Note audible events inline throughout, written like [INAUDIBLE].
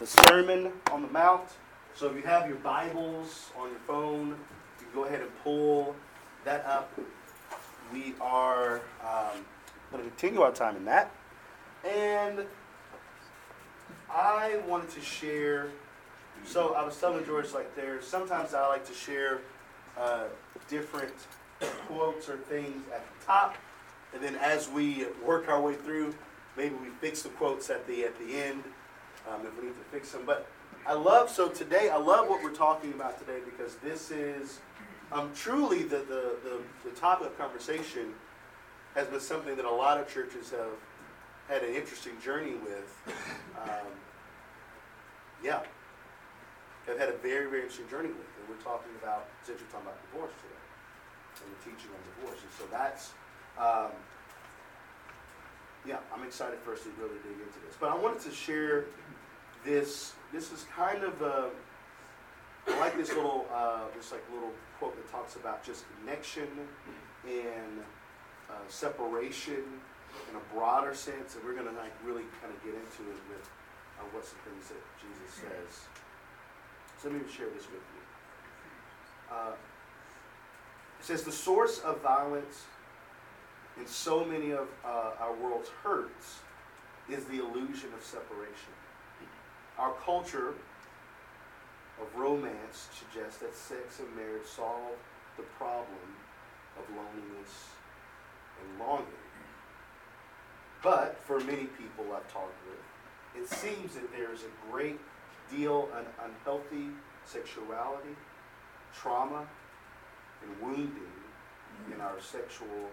the Sermon on the Mount. So if you have your Bibles on your phone, you can go ahead and pull that up. We are um, going to continue our time in that. And I wanted to share. So I was telling George, like, there's sometimes I like to share uh, different quotes or things at the top, and then as we work our way through, maybe we fix the quotes at the at the end um, if we need to fix them. But I love so today. I love what we're talking about today because this is um, truly the, the the the topic of conversation has been something that a lot of churches have had an interesting journey with. Um, yeah, have had a very very interesting journey with, and we're talking about since we're talking about divorce today and the teaching on divorce, and so that's. Um, yeah, I'm excited for us to really dig into this. But I wanted to share this. This is kind of a, I like this little, uh, this like little quote that talks about just connection and uh, separation in a broader sense, and we're going to like really kind of get into it with uh, what some things that Jesus says. So let me share this with you. Uh, it says the source of violence in so many of uh, our world's hurts is the illusion of separation. Our culture of romance suggests that sex and marriage solve the problem of loneliness and longing. But for many people I've talked with, it seems that there's a great deal of unhealthy sexuality, trauma, and wounding in our sexual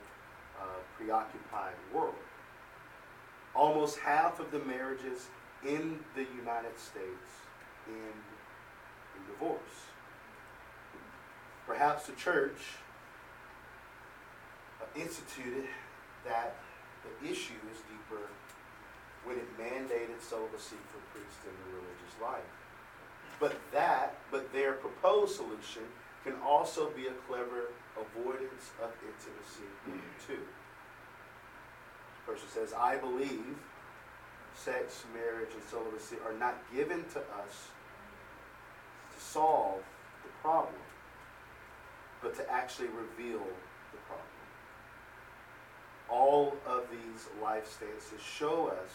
uh, preoccupied world. Almost half of the marriages in the United States end in divorce. Perhaps the church instituted that the issue is deeper when it mandated celibacy for priests in the religious life. But that, but their proposed solution can also be a clever avoidance of intimacy too. The person says, I believe sex, marriage, and celibacy are not given to us to solve the problem, but to actually reveal the problem. All of these life stances show us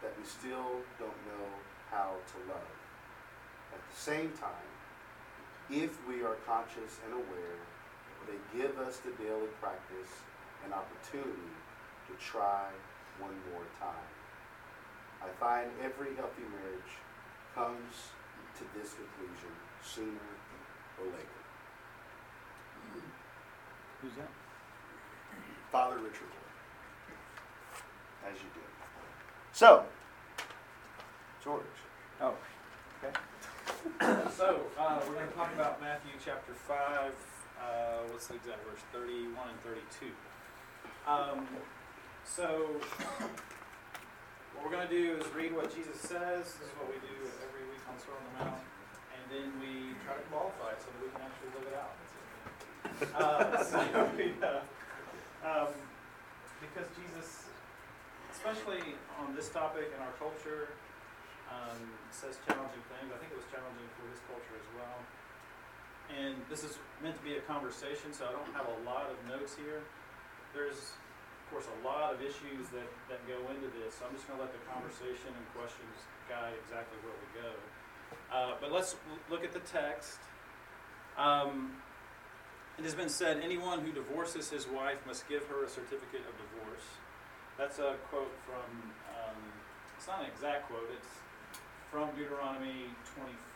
that we still don't know how to love. At the same time, if we are conscious and aware, they give us the daily practice and opportunity to try one more time. I find every healthy marriage comes to this conclusion sooner or later. Who's that? Father Richard as you do. So, George. Oh, okay. [COUGHS] So, uh, we're going to talk about Matthew chapter 5, uh, what's the exact verse? 31 and 32. Um, so, what we're going to do is read what Jesus says. This is what we do every week on Sermon on the Mount. And then we try to qualify it so that we can actually live it out. Uh, [LAUGHS] so [LAUGHS] we, uh, um, because Jesus, especially on this topic in our culture, um, says challenging things. I think it was challenging for his culture as well. And this is meant to be a conversation, so I don't have a lot of notes here. There's, course, a lot of issues that, that go into this, so I'm just going to let the conversation and questions guide exactly where we go. Uh, but let's look at the text. Um, it has been said, anyone who divorces his wife must give her a certificate of divorce. That's a quote from, um, it's not an exact quote, it's from Deuteronomy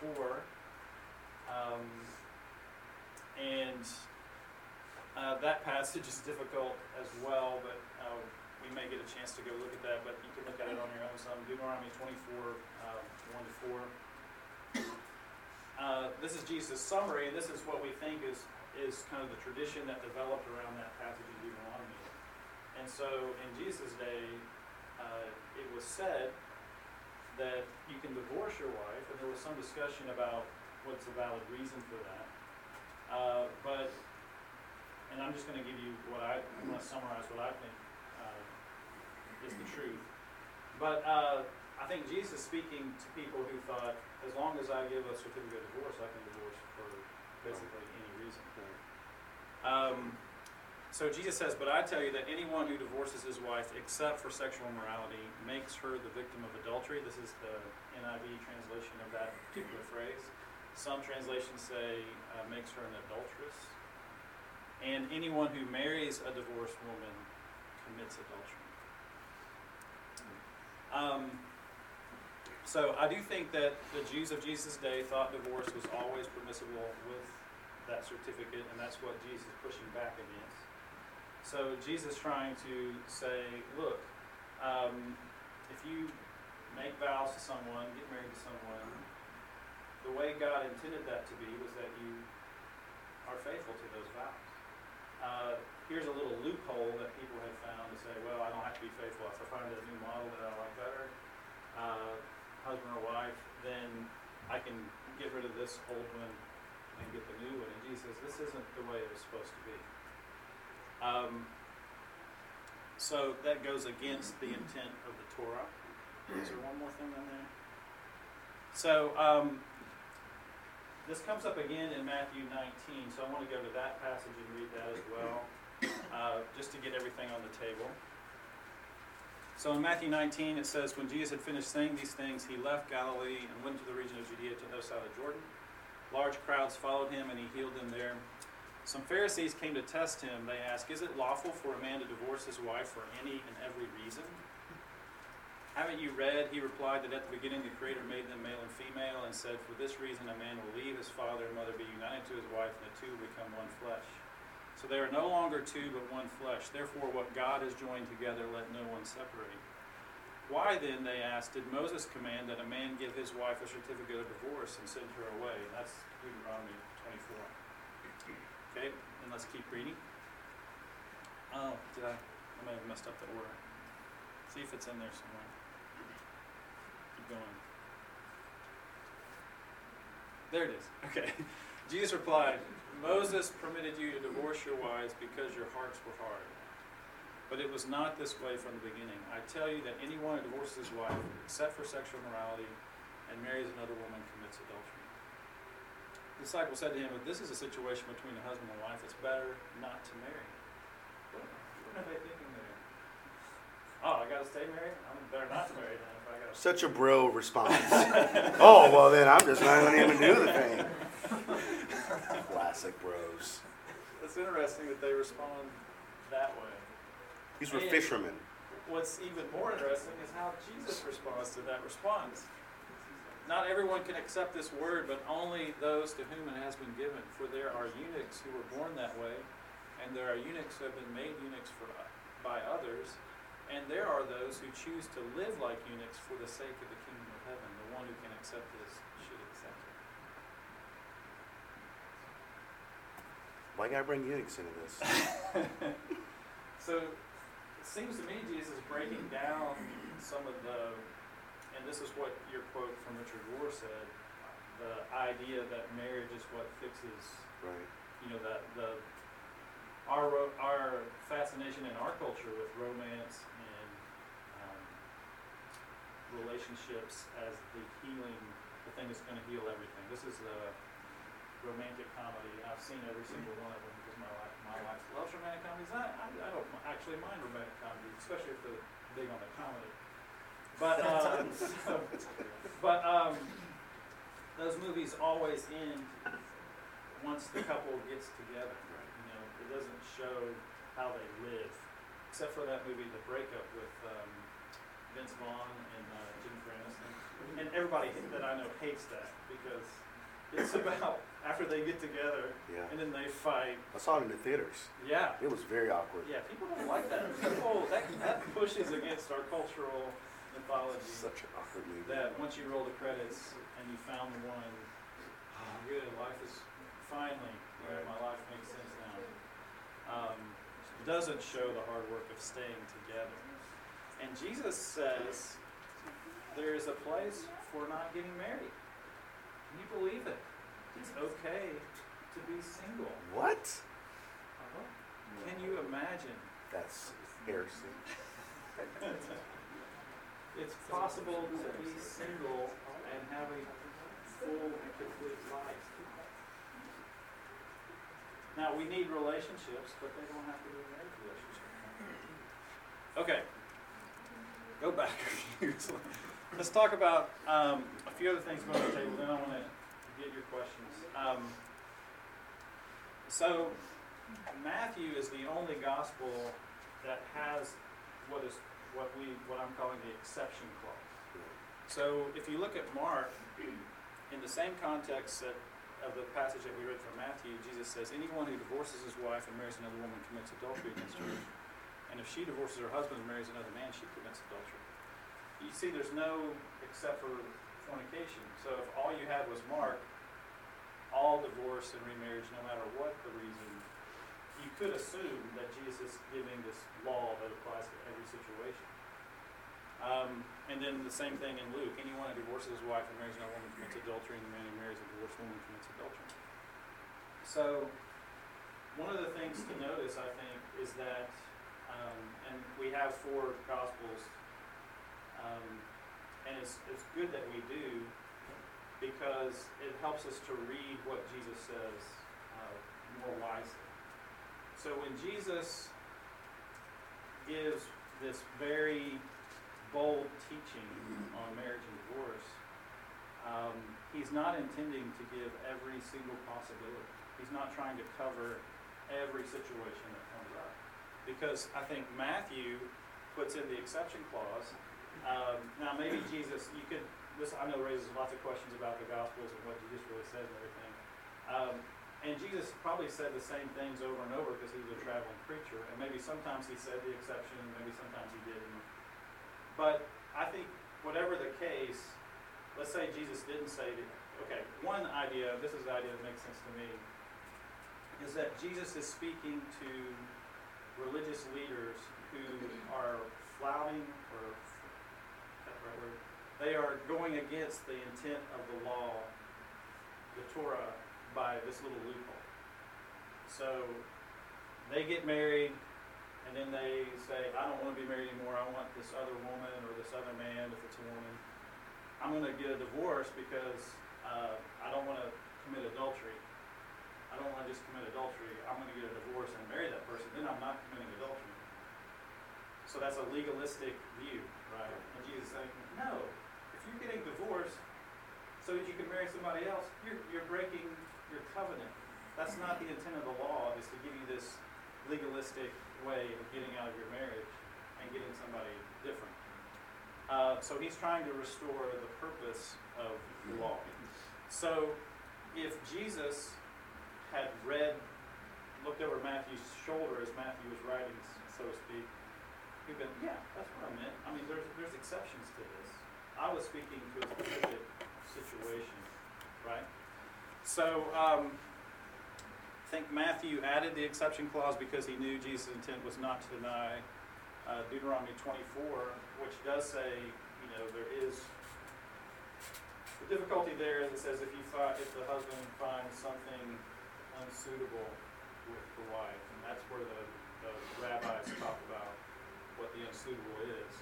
24. Um, and uh, that passage is difficult as well, but uh, we may get a chance to go look at that, but you can look at it on your own some. Deuteronomy 24, uh, 1 to 4. Uh, this is Jesus' summary, and this is what we think is, is kind of the tradition that developed around that passage in Deuteronomy. And so in Jesus' day, uh, it was said that you can divorce your wife, and there was some discussion about what's a valid reason for that. Uh, but, and I'm just going to give you what I, I'm going to summarize what I think uh, is the truth. But uh, I think Jesus is speaking to people who thought, as long as I give a certificate of divorce, I can divorce for basically any reason. Um, so Jesus says, But I tell you that anyone who divorces his wife except for sexual immorality makes her the victim of adultery. This is the NIV translation of that particular phrase. Some translations say uh, makes her an adulteress. And anyone who marries a divorced woman commits adultery. Um, so I do think that the Jews of Jesus' day thought divorce was always permissible with that certificate, and that's what Jesus is pushing back against. So Jesus trying to say, look, um, if you make vows to someone, get married to someone, the way God intended that to be was that you are faithful to those vows. Uh, here's a little loophole that people have found to say, well, I don't have to be faithful. If I find a new model that I like better, uh, husband or wife, then I can get rid of this old one and get the new one. And Jesus says, this isn't the way it was supposed to be. Um, so that goes against the intent of the Torah. Is there one more thing on there? So um, this comes up again in Matthew 19, so I want to go to that passage and read that as well, uh, just to get everything on the table. So in Matthew 19, it says, When Jesus had finished saying these things, he left Galilee and went to the region of Judea to the other side of Jordan. Large crowds followed him, and he healed them there. Some Pharisees came to test him. They asked, Is it lawful for a man to divorce his wife for any and every reason? Haven't you read, he replied, that at the beginning the Creator made them male and female, and said, For this reason a man will leave his father and mother, be united to his wife, and the two will become one flesh. So they are no longer two, but one flesh. Therefore, what God has joined together, let no one separate. Why then, they asked, did Moses command that a man give his wife a certificate of divorce and send her away? That's Deuteronomy 24. Okay, and let's keep reading. Oh, did I? I may have messed up the order. See if it's in there somewhere. Keep going. There it is. Okay. [LAUGHS] Jesus replied, Moses permitted you to divorce your wives because your hearts were hard. But it was not this way from the beginning. I tell you that anyone who divorces his wife, except for sexual immorality, and marries another woman commits adultery. The disciple said to him, If this is a situation between a husband and wife, it's better not to marry. What, what are they thinking there? I gotta stay married? I'm better not to marry then if I gotta. Such a bro response. [LAUGHS] oh, well, then I'm just not going to even do the thing. Classic bros. It's interesting that they respond that way. These were And- fishermen. What's even more interesting is how Jesus responds to that response. Not everyone can accept this word, but only those to whom it has been given. For there are eunuchs who were born that way, and there are eunuchs who have been made eunuchs for, by others, and there are those who choose to live like eunuchs for the sake of the kingdom of heaven. The one who can accept this should accept it. Why gotta bring eunuchs into this? [LAUGHS] So it seems to me Jesus is breaking down some of the, and this is what your quote from Richard Rohr said, the idea that marriage is what fixes, Right. you know, that the our our fascination in our culture with romance relationships as the healing, the thing that's going to heal everything. This is a romantic comedy. I've seen every single one of them because my wife, my wife loves romantic comedies. I, I, I don't actually mind romantic comedies, especially if they're big on the comedy. But um, [LAUGHS] but um, those movies always end once the couple gets together. You know, it doesn't show how they live, except for that movie, The Breakup, with um, Vince Vaughn and uh, Jennifer Aniston. And everybody that I know hates that because it's [LAUGHS] about after they get together Yeah. and then they fight. I saw it in the theaters. Yeah, It was very awkward. yeah, people don't like that. People that that pushes against our cultural mythology. Such an awkward movie. That once you roll the credits and you found the one, oh, good, life is finally, you know, my life makes sense now. Um, doesn't show the hard work of staying together. And Jesus says there is a place for not getting married. Can you believe it? It's okay to be single. What? Uh-huh. Can you imagine? That's heresy. [LAUGHS] it's possible to be single and have a full and complete life. Now, we need relationships, but they don't have to be marriage relationships. Okay. Go back a [LAUGHS] few. Let's talk about um, a few other things about the table, then I want to get your questions. Um, so, Matthew is the only gospel that has what is what we what I'm calling the exception clause. So, if you look at Mark, in the same context that of the passage that we read from Matthew, Jesus says, "Anyone who divorces his wife and marries another woman commits adultery against her, and if she divorces her husband and marries another man, she commits adultery." You see, there's no except for fornication. So, if all you had was Mark, all divorce and remarriage, no matter what the reason, you could assume that Jesus is giving this law that applies to every situation. Um, and then the same thing in Luke. Anyone who divorces his wife and marries another woman commits adultery, and the man who marries a divorced woman commits adultery. So, one of the things to notice, I think, is that, um, and we have four Gospels, um, and it's, it's good that we do because it helps us to read what Jesus says uh, more wisely. So when Jesus gives this very bold teaching on marriage and divorce, um, he's not intending to give every single possibility. He's not trying to cover every situation. Because I think Matthew puts in the exception clause. Um, now, maybe Jesus, you could, this I know raises lots of questions about the Gospels and what Jesus really says and everything. Um, and Jesus probably said the same things over and over because he was a traveling preacher. And maybe sometimes he said the exception, and maybe sometimes he didn't. But I think whatever the case, let's say Jesus didn't say that. Okay, one idea, this is the idea that makes sense to me, is that Jesus is speaking to religious leaders who are flouting, or? They are going against the intent of the law, the Torah, by this little loophole. So they get married, and then they say, I don't want to be married anymore. I want this other woman or this other man, if it's a woman. I'm going to get a divorce because uh, I don't want to commit adultery. I don't want to just commit adultery. I'm going to get a divorce and marry that person. Then I'm not committing adultery. So that's a legalistic view, right? And Jesus is saying, no. If you're getting divorced so that you can marry somebody else, you're, you're breaking your covenant. That's not the intent of the law, is to give you this legalistic way of getting out of your marriage and getting somebody different. Uh, so he's trying to restore the purpose of the law. So if Jesus had read, looked over Matthew's shoulder as Matthew was writing, so to speak, he'd been, yeah, that's what I meant. I mean, there's, there's exceptions to this. I was speaking to a specific situation, right? So, um, I think Matthew added the exception clause because he knew Jesus' intent was not to deny uh, Deuteronomy 24, which does say, you know, there is the difficulty there is it says if you find, if the husband finds something unsuitable with the wife, and that's where the, the rabbis talk about what the unsuitable is.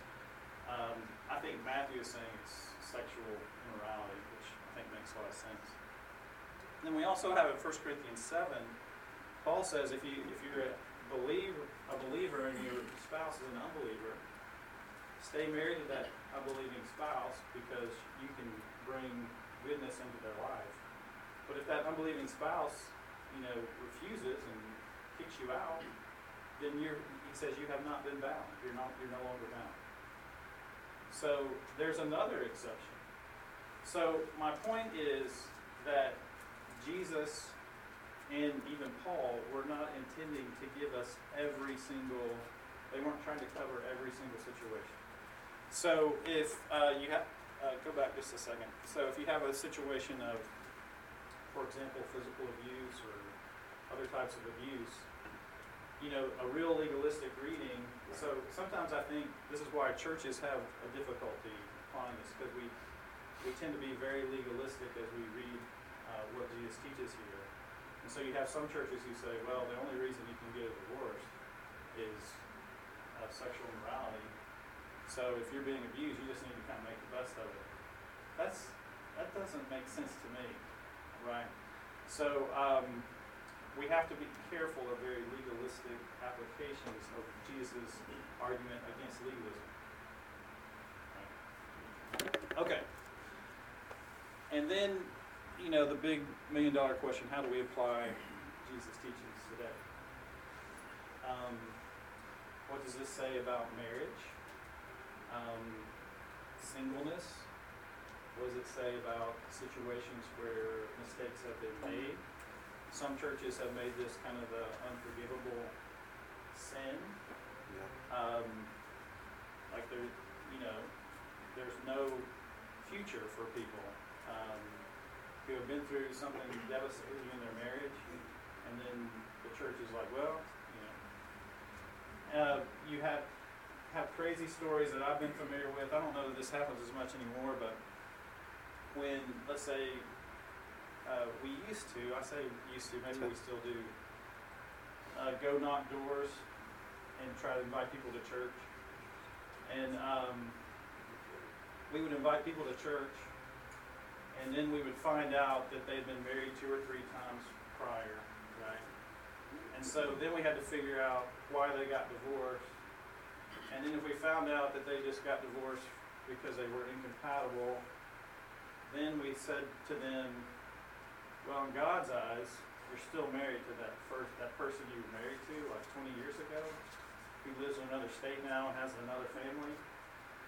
Um, I think Matthew is saying it's sexual immorality, which I think makes a lot of sense. And then we also have in 1 Corinthians 7, Paul says if you if you're a believer a believer and your spouse is an unbeliever, stay married to that unbelieving spouse because you can bring goodness into their life. But if that unbelieving spouse, you know, refuses and kicks you out, then you're he says you have not been bound. You're not you're no longer bound. So there's another exception. So my point is that Jesus and even Paul were not intending to give us every single, they weren't trying to cover every single situation. So if uh, you have, uh, go back just a second. So if you have a situation of, for example, physical abuse or other types of abuse, you know, a real legalistic reading. So sometimes I think this is why churches have a difficulty applying this because we we tend to be very legalistic as we read uh, what Jesus teaches here. And so you have some churches who say, well, the only reason you can get a divorce is uh, sexual immorality. So if you're being abused, you just need to kind of make the best of it. That's, that doesn't make sense to me, right? So, um, we have to be careful of very legalistic applications of Jesus' argument against legalism. Right? Okay. And then, you know, the big million dollar question, how do we apply Jesus' teachings today? Um, what does this say about marriage? Um, singleness? What does it say about situations where mistakes have been made? Some churches have made this kind of the unforgivable sin. Um, like there, you know, there's no future for people um, who have been through something devastating in their marriage, and then the church is like, well, you know, uh, you have have crazy stories that I've been familiar with. I don't know that this happens as much anymore, but when let's say uh, we used to, I say used to, maybe we still do, uh, go knock doors and try to invite people to church. And um, we would invite people to church, and then we would find out that they'd been married two or three times prior, right? And so then we had to figure out why they got divorced. And then if we found out that they just got divorced because they were incompatible, then we said to them, well, in God's eyes, you're still married to that first that person you were married to like 20 years ago, who lives in another state now and has another family.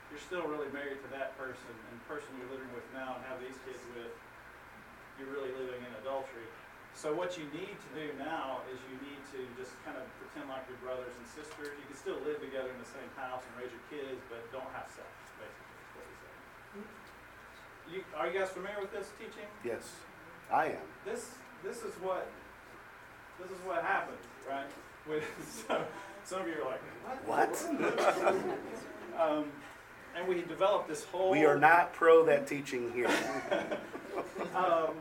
You're still really married to that person, and the person you're living with now and have these kids with, you're really living in adultery. So what you need to do now is you need to just kind of pretend like you're brothers and sisters. You can still live together in the same house and raise your kids, but don't have sex. Basically, is what he's saying. Mm-hmm. You, are you guys familiar with this teaching? Yes, I am. this this is what this is what happens, right? With [LAUGHS] so, some of you are like, what? What? [LAUGHS] Um, and we developed this whole. We are not pro that teaching here. [LAUGHS] Um,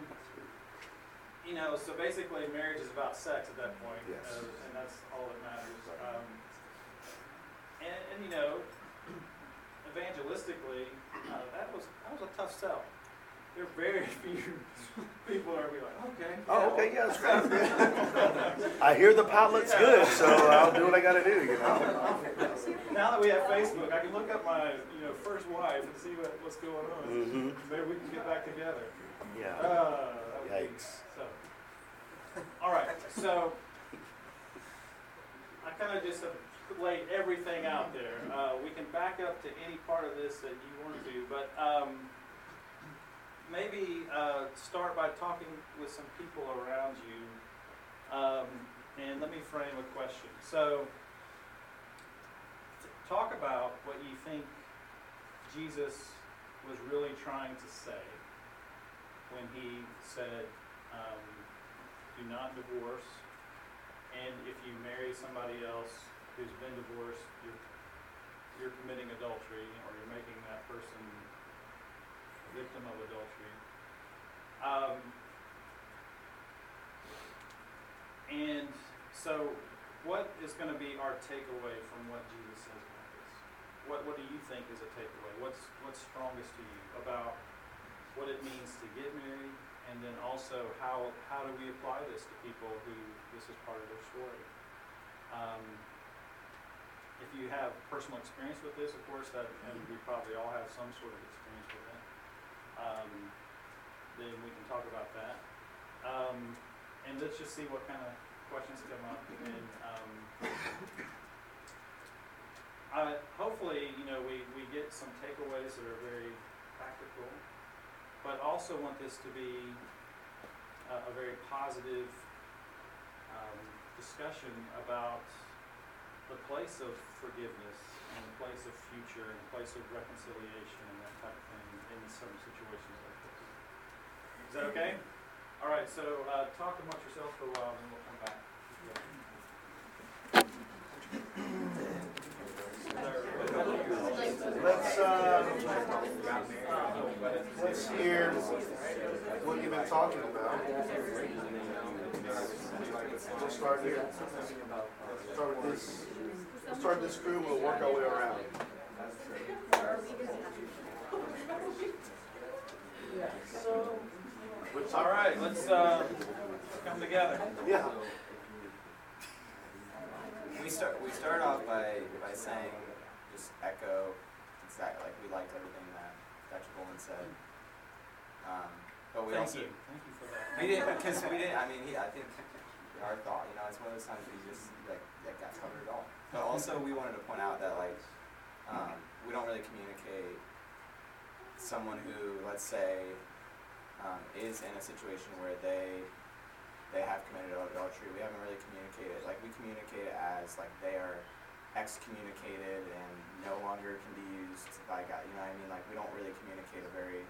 you know, so basically, marriage is about sex at that point, Yes. uh, and that's all that matters. Um, and, and you know, evangelistically, uh, that was that was a tough sell. There are very [LAUGHS] few people that are be like, okay. Oh, okay, yeah, that's great. [LAUGHS] I hear the potluck's good, so I'll do what I gotta do, you know? [LAUGHS] Now that we have Facebook, I can look up my, you know, first wife and see what, what's going on. Mm-hmm, Maybe we can get back together. yeah. Uh, Yikes. So, all right, so I kind of just have laid everything out there. Uh, we can back up to any part of this that you want to, but um, maybe uh, start by talking with some people around you. Um, and let me frame a question. So, talk about what you think Jesus was really trying to say when he said, um, do not divorce, and if you marry somebody else who's been divorced, you're, you're committing adultery, or you're making that person a victim of adultery. Um, and so, what is going to be our takeaway from what Jesus says about this? What, what do you think is a takeaway? What's, what's strongest to you about what it means to get married, and then also how, how do we apply this to people who this is part of their story? Um, if you have personal experience with this, of course, that, and we probably all have some sort of experience with it, um, then we can talk about that. Um, and let's just see what kind of questions come up, and, um, uh, hopefully, you know, we, we get some takeaways that are very practical, but also want this to be a, a very positive um, discussion about the place of forgiveness and the place of future and the place of reconciliation and that type of thing in some situations like this. Is that okay? All right, so uh, talk amongst yourselves for a while, and then we'll come back. Let's, uh, let's hear what you've been talking about. We'll start here. Start with this, we'll start this crew, we'll work our way around. Which All right, let's, uh, come together. Yeah. We start we start off by, by saying just echo exactly like we liked everything that Dr. Bowman said. Um, but we Thank also you, we didn't because we didn't. I mean, he, I think our thought, you know, it's one of those times we just like that got covered it all. But also we wanted to point out that like um, we don't really communicate someone who, let's say, um, is in a situation where they they have committed adultery. We haven't really communicated like we communicate as like they are excommunicated and no longer can be used by God. You know what I mean? Like we don't really communicate a very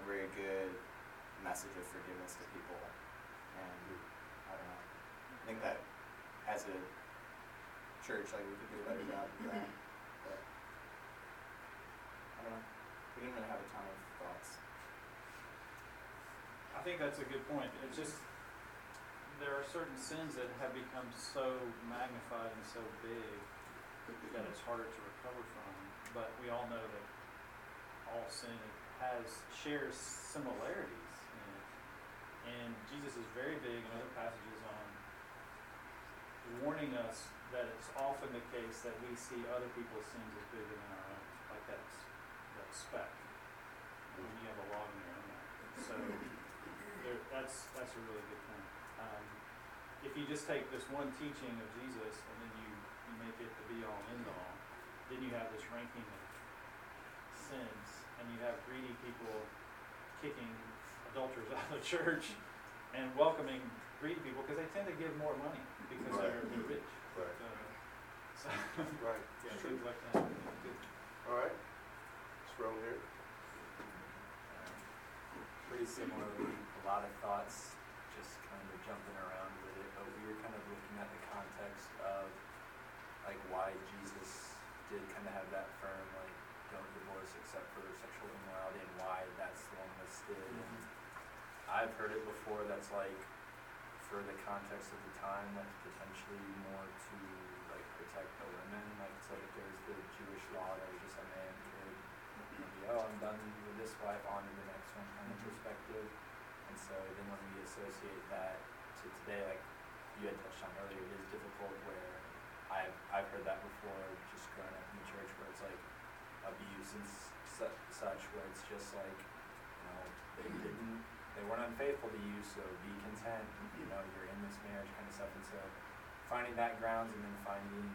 a very good message of forgiveness to people. And I don't know. I think that as a church, like we could do a better job of that. But I don't know. We didn't really have a ton of thoughts. I think that's a good point. It's just, there are certain sins that have become so magnified and so big that it's harder to recover from. But we all know that all sin has, shares similarities. And Jesus is very big in other passages on warning us that it's often the case that we see other people's sins as bigger than our own. Like that's, that speck. When you have a log in your own eye. So, there, that's, that's a really good point. Um, if you just take this one teaching of Jesus and then you, you make it the be all and end all, then you have this ranking of sins, and you have greedy people kicking adulterers [LAUGHS] out of the church and welcoming greedy people because they tend to give more money because they're, they're rich. Right. Uh, so, [LAUGHS] Right. yeah, things like that. Good. All right. What's wrong here? pretty similarly, a lot of thoughts just kind of jumping around with it, but we were kind of looking at the context of like why Jesus did kind of have that firm like don't divorce except for sexual immorality and why that's the one listed. And I've heard it before that's like for the context of the time that's potentially more to like protect the women. Like so if there's the Jewish law that was just a man could maybe, oh I'm done with this wife on to the next one kind of mm-hmm. perspective. And so then when we associate that to today, like you had touched on earlier, it is difficult where I've I've heard that before just growing up in the church where it's like abuse and such where it's just like you know they didn't they weren't unfaithful to you so be content you know you're in this marriage kind of stuff and so finding that grounds and then finding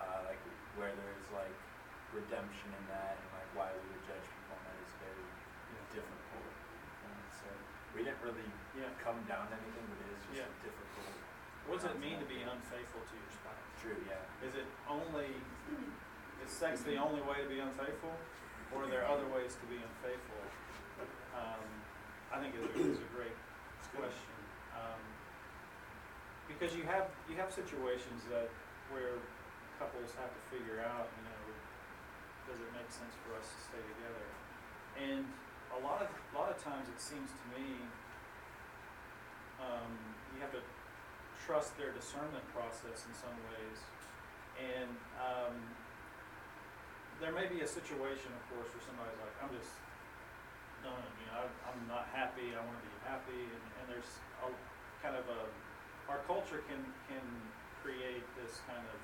uh, like where there's like redemption in that and like why we would judge people on that is very difficult and so we didn't really Yeah. come down to anything but it is just Yeah. difficult What does it mean to be unfaithful to your spouse? true yeah Is it only, is sex the only way to be unfaithful? Or are there other ways to be unfaithful? Um, I think it's a, it's a great question. Um, because you have, you have situations that, where couples have to figure out, you know, does it make sense for us to stay together? And a lot of, a lot of times it seems to me, um, you have to trust their discernment process in some ways. And um, there may be a situation, of course, where somebody's like, I'm just done, you know, I, I'm not happy, I want to be happy, and, and there's a kind of a, our culture can, can create this kind of,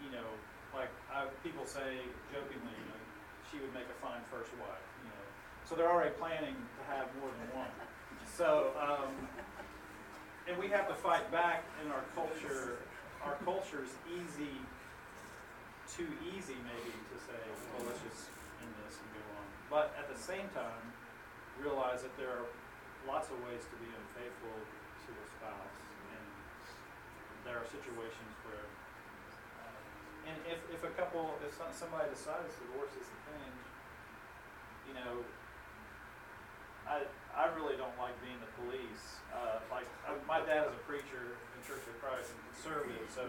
you know, like, I, people say jokingly, you know, she would make a fine first wife, you know. So they're already planning to have more than one. So, um, and we have to fight back in our culture. Our culture is easy, too easy maybe to say, well, let's just end this and go on. But at the same time, realize that there are lots of ways to be unfaithful to a spouse, and there are situations where, uh, and if, if a couple, if some- somebody decides divorce is the thing, you know, I, I really don't like being the police. Uh, like, I, my dad is a preacher in Church of Christ and conservative, so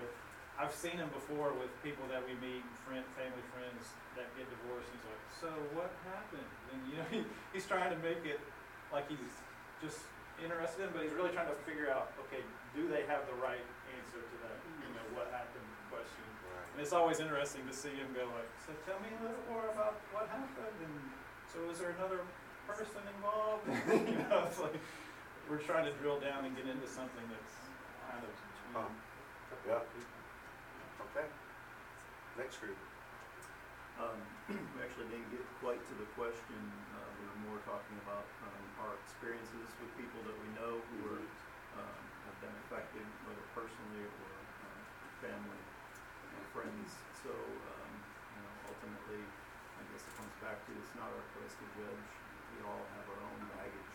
I've seen him before with people that we meet, friend, family friends that get divorced. And He's like, "So what happened?" And you know, [LAUGHS] he, he's trying to make it like he's just interested in, but he's really trying to figure out, okay, do they have the right answer to that, you know, what happened question? And it's always interesting to see him go like, so tell me a little more about what happened and so is there another person involved? [LAUGHS] you know, it's like we're trying to drill down and get into something that's kind of. Um, huh. Yeah. Okay. Next group. Um, [CLEARS THROAT] we actually didn't get quite to the question, uh, we were more talking about, um, our experiences with people that we know who are, um, have been affected, whether personally or, um, family and friends. So, um, you know, ultimately, I guess it comes back to, it's not our place to judge, we all have our own baggage,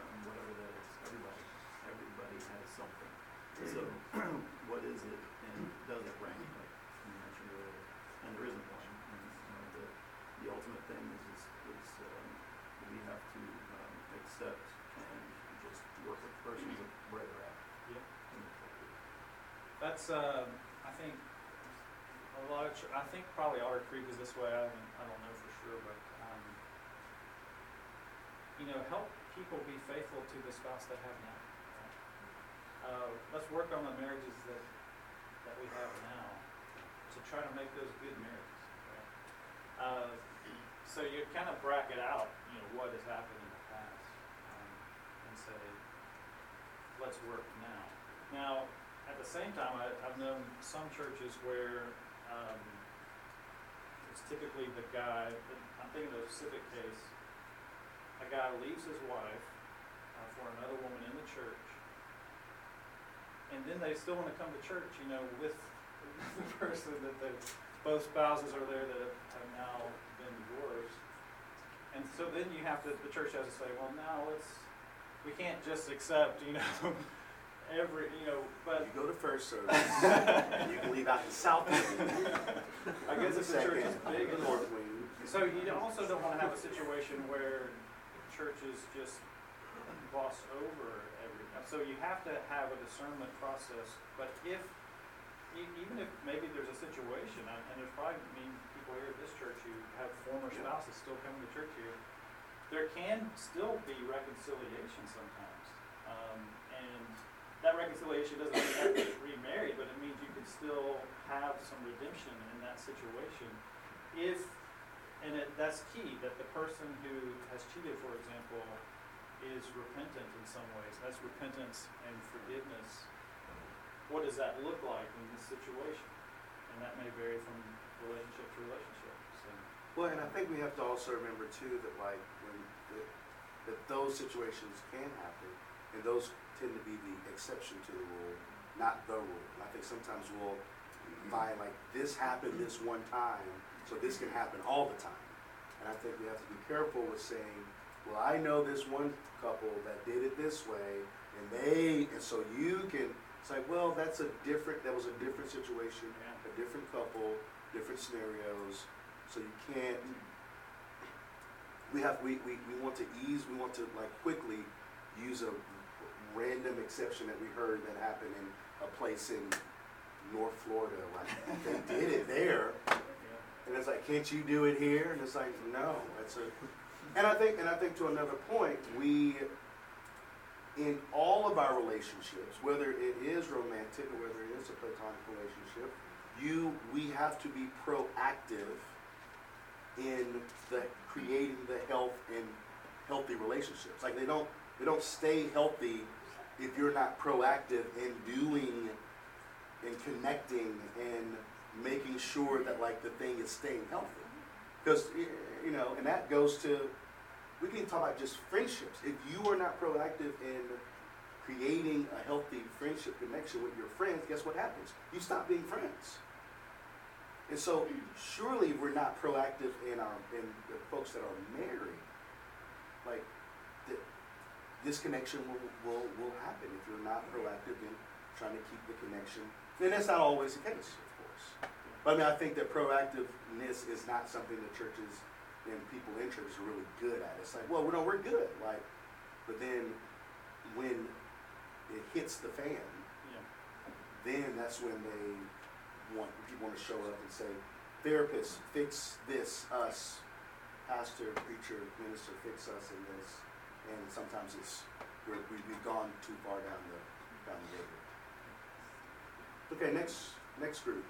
um, whatever that is, everybody, everybody has something. So, [CLEARS THROAT] what is it and does it rank, like you mentioned earlier? And there isn't one, and, you know, the, the ultimate thing is, is, is, um, we have to, um, accept and just work with the person where they're at. Yeah. and move forward. That's, um, I think, a lot of, chur- I think probably Otter Creek is this way, I don't, I don't know for sure, but, um, you know, help people be faithful to the spouse they have now. Uh, let's work on the marriages that, that we have now, to try to make those good marriages, right? Uh, so you kind of bracket out, you know, what has happened in the past, um, and say, let's work now. Now, at the same time, I, I've known some churches where, um, it's typically the guy, I'm thinking of a specific case, a guy leaves his wife, uh, for another woman in the church, and then they still wanna come to church, you know, with [LAUGHS] the person that they, both spouses are there that have, now been divorced. And so then you have to, the church has to say, well, now let's, we can't just accept, you know, [LAUGHS] every, you know, but You go to first service, [LAUGHS] and you can leave out the south wing. I guess if the church is big the enough. north wing. So you also don't wanna have a situation where churches just boss over so you have to have a discernment process, but if, even if maybe there's a situation, and there's probably, I mean, people here at this church who have former spouses still coming to church here, there can still be reconciliation sometimes. Um, and that reconciliation doesn't mean you have to get remarried, but it means you can still have some redemption in that situation. If, and it, that's key, that the person who has cheated, for example, is repentant in some ways. That's repentance and forgiveness. What does that look like in this situation? And that may vary from relationship to relationship, so. Well, and I think we have to also remember too that like when the, that those situations can happen, and those tend to be the exception to the rule, not the rule. And I think sometimes we'll find like this happened this one time, so this can happen all the time. And I think we have to be careful with saying, well, I know this one couple that did it this way, and they, and so you can. It's like, well, that's a different. That was a different situation, Yeah. a different couple, different scenarios. So you can't, we have, we, we, we want to ease, we want to like quickly use a random exception that we heard that happened in a place in North Florida, like, they did it there. [LAUGHS] And it's like, can't you do it here? And it's like, no, it's a, and I think, and I think to another point, we, in all of our relationships, whether it is romantic or whether it is a platonic relationship, you, we have to be proactive in the creating the health and healthy relationships. Like they don't, they don't stay healthy if you're not proactive in doing and connecting and making sure that like the thing is staying healthy. Because you know, and that goes to we can talk about just friendships. If you are not proactive in creating a healthy friendship connection with your friends, guess what happens? You stop being friends. And so, surely, we're not proactive in our in the folks that are married, like th- this connection will, will will happen if you're not proactive in trying to keep the connection. And that's not always the case, of course. But I mean, I think that proactiveness is not something that churches and people in churches are really good at. It. It's like, well, we know we're good, like, but then when it hits the fan, Yeah. then that's when they want people want to show up and say, therapist, fix this, us, pastor, preacher, minister, fix us in this, and sometimes it's we're, we, we've gone too far down the down the road. Okay, next next group.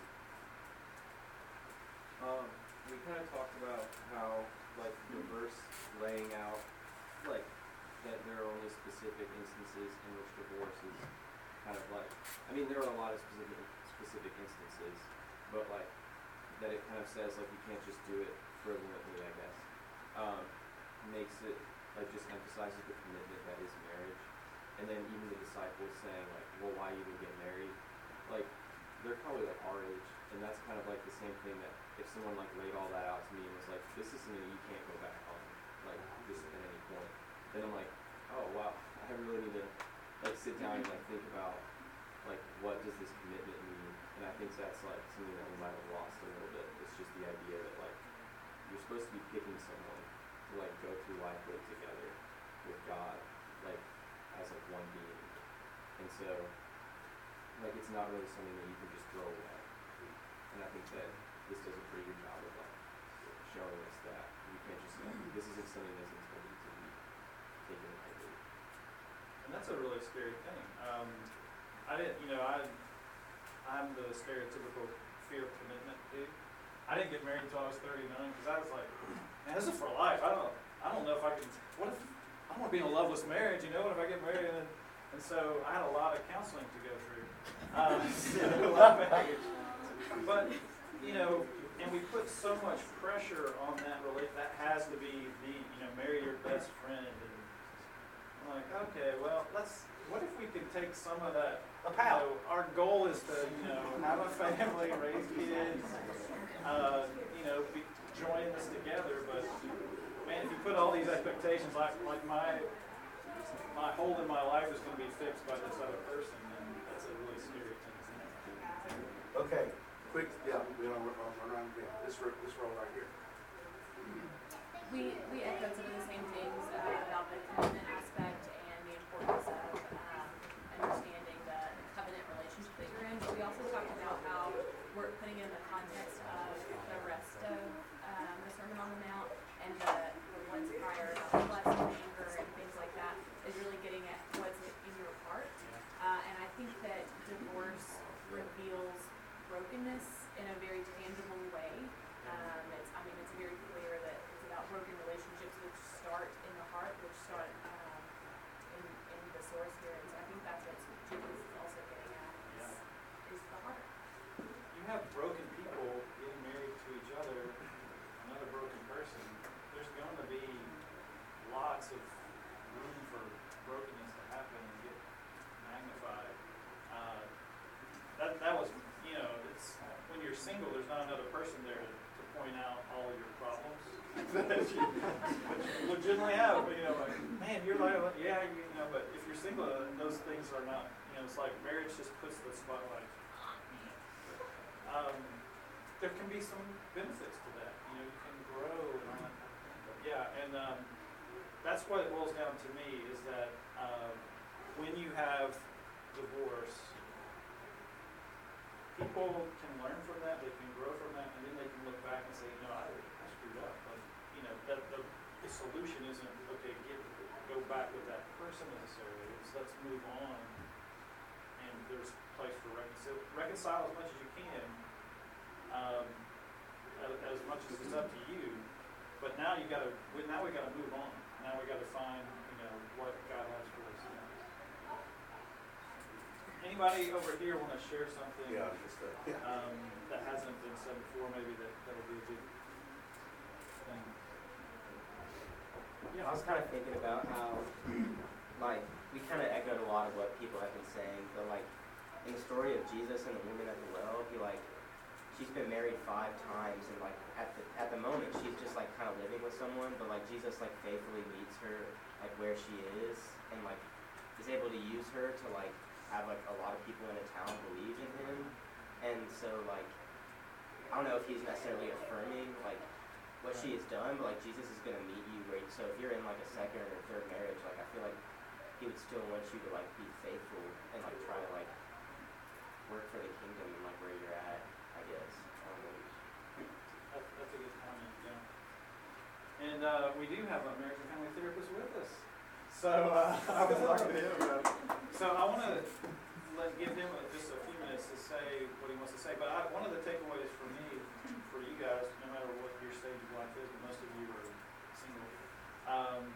Um, we kind of talked about how, like, verse laying out, like, that there are only specific instances in which divorce is kind of like, I mean, there are a lot of specific, specific instances, but like, that it kind of says, like, you can't just do it frivolently, I guess. Um, makes it, like, just emphasizes the commitment that is marriage. And then even the disciples saying, like, well, why even get married? Like, they're probably like our age, and that's kind of like the same thing that if someone like laid all that out to me and was like, this is something you can't go back on, like just at any point, then I'm like, oh wow, I really need to like sit down and like think about like what does this commitment mean, and I think that's like something that we might have lost a little bit. It's just the idea that like you're supposed to be picking someone to like go through life with together with God, like as like one being, and so like it's not really something that you can just throw away. And I think that this does a pretty good job of like showing us that you can't just say this isn't something that's intended to be taken lightly. And that's a really scary thing. Um, I didn't, you know, I, I'm the stereotypical fear of commitment dude. I didn't get married until I was 39 because I was like, man, this is for life. I don't, I don't know if I can. What if I want to be in a loveless marriage? You know, what if I get married and then, and so I had a lot of counseling to go through. [LAUGHS] Um, a lot of baggage. But you know, and we put so much pressure on that relate. That has to be the, you know, marry your best friend and I'm like, okay, well, let's, what if we could take some of that, A you know, our goal is to, you know, have a family, raise kids, uh, you know, be, join this together, but man, if you put all these expectations, like, like my, my whole in my life is gonna be fixed by this other person, then that's a really scary thing. Okay, quick, yeah, we don't run, run around, yeah, this, ro- this row right here. We, we echoed some of the same things uh, about the commitment aspect and the importance of um, understanding the the covenant relationship that you're in. But we also talked about how we're putting in the context of the rest of um, the Sermon on the Mount and the, the ones prior about lust and anger and things like that is really getting at what's in your heart. Uh, and I think that divorce reveals brokenness in a very tangible way. Um, it's, I mean, it's very clear that it's about broken relationships which start in the heart, which start um, in, in the source here. And so I think that's what Jesus is also getting at is, is the heart. You have broken people getting married to each other, another broken person, there's going to be lots of room for brokenness to happen and get magnified. Uh, that, that was, you know, it's, when you're single, there's not another person there to, to point out all your problems. That you, legitimately have, but, you know, like, man, you're like, yeah, you know, but if you're single, those things are not, you know, it's like marriage just puts the spotlight um, there can be some benefits to that. You know, you can grow and all that yeah, and um, that's what it boils down to me is that um, when you have divorce, people can learn from that, they can grow from that, and then they can look back and say, you know, I, I screwed up. Like, you know, that the, the solution isn't okay, get go back with that person necessarily. It's let's move on and there's place for reconcile, reconcile as much as you can, um, as, as much as it's up to you. But now you gotta, now we gotta move on. Now we gotta find, you know, what God has for us next. Anybody over here wanna share something? Yeah, just, uh, yeah. Um, that hasn't been said before, maybe that, that'll be a good thing. I was kind of thinking about how, like, we kind of echoed a lot of what people have been saying, but like, in the story of Jesus and the woman at the well, he like, she's been married five times, and like, at the at the moment, she's just like kind of living with someone, but like Jesus like faithfully meets her like where she is, and like is able to use her to like have like a lot of people in a town believe in him, and so like, I don't know if he's necessarily affirming like what she has done, but like Jesus is gonna meet you where. So if you're in like a second or third marriage, like I feel like he would still want you to like be faithful and like try to like work for the kingdom and like where you're at. I guess. I. That's, that's a good comment, yeah. And, uh, we do have a marriage and family therapist with us. So, uh, [LAUGHS] I was talking to him about it. So I wanna let, give him a- just a few minutes to say what he wants to say, but I, one of the takeaways for me, for for you guys, no matter what your stage of life is, but most of you are single. Um,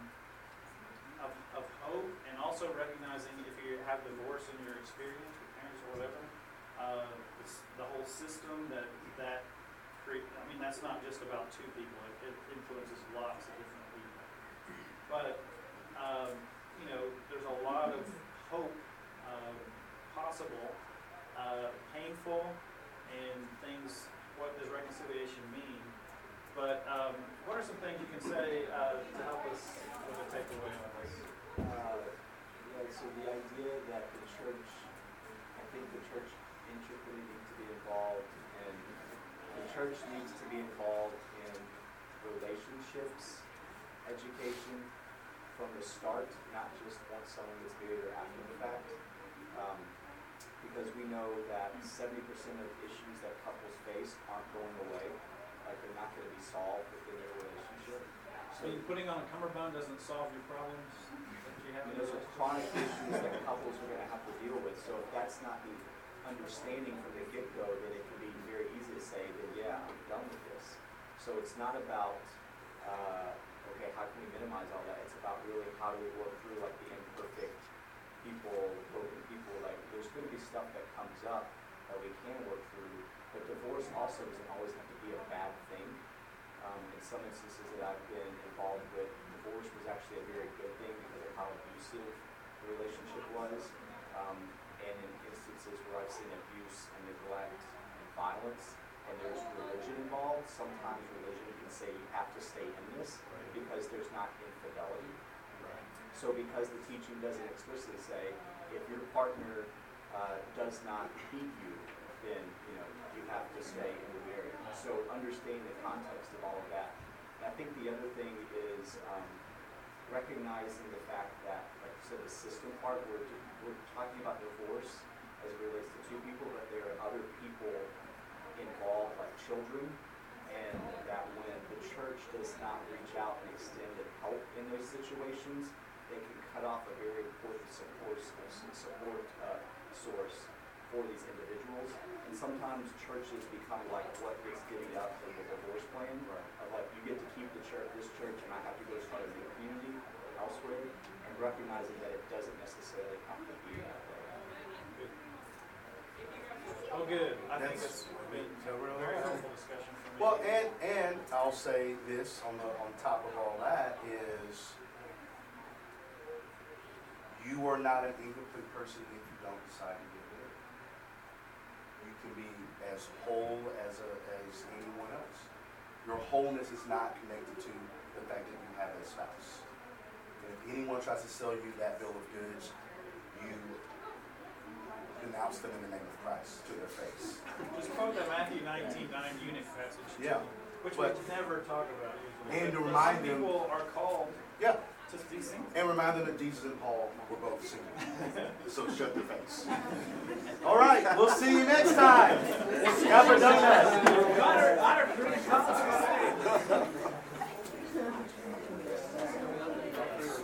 of, of hope and also recognizing if you have divorce in your experience with parents or whatever, uh, the whole system that, that create, I mean, that's not just about two people, it, it influences lots of different people. But, um, you know, there's a lot of hope, uh, possible, uh, painful, and things, what does reconciliation mean? But, um, what are some things you can say, uh, to help us with a takeaway on this? So the idea that the church, I think the church intricately needs to be involved and the church needs to be involved in relationships, education from the start, not just once someone gets married or after the fact. Um, because we know that seventy percent of issues that couples face aren't going away, like they're not gonna be solved within their relationship. So mean, putting on a cummerbund doesn't solve your problems mean, those are chronic issues that couples are gonna have to deal with, so if that's not the understanding from the get-go, then it can be very easy to say, that, yeah, I'm done with this. So it's not about, uh, okay, how can we minimize all that, it's about really how do we work through like the imperfect people, broken people, like, there's gonna be stuff that comes up that we can work through, but divorce also doesn't always have to be a bad thing. Um, in some instances that I've been involved with, divorce was actually a very good thing because of how abusive relationship was. Um, and in instances where I've seen abuse and neglect and violence, and there's religion involved, sometimes religion can say you have to stay in this because there's not infidelity. So because the teaching doesn't explicitly say, if your partner uh, does not beat you, then, you know, you have to stay in the marriage. So understanding the context of all of that. And I think the other thing is um, recognizing the fact that, said, the system part, we're, we're talking about divorce as it relates to two people, but there are other people involved, like children, and that when the church does not reach out and extend help in those situations, they can cut off a very important support, support uh, source for these individuals. And sometimes churches become like what gets divvied up in the divorce plan, of like you get to keep the church, this church, and I have to go start a new community elsewhere, and recognizing that it doesn't necessarily have to be that way. Oh, good, I think That's- it's been a very helpful discussion for me. Well, and, and I'll say this on the, on top of all that is you are not an incomplete person if you don't decide to get married. You can be as whole as a, as anyone else. Your wholeness is not connected to the fact that you have a spouse if anyone tries to sell you that bill of goods, you denounce them in the name of Christ to their face. Just quote that Matthew 19 9 eunuch passage. Yeah. Too, which but, we never talk about usually. And to remind people them. People are called. Yeah. To. And remind them that Jesus and Paul were both single. [LAUGHS] so shut their face. All right. We'll see you next time. God for doing that.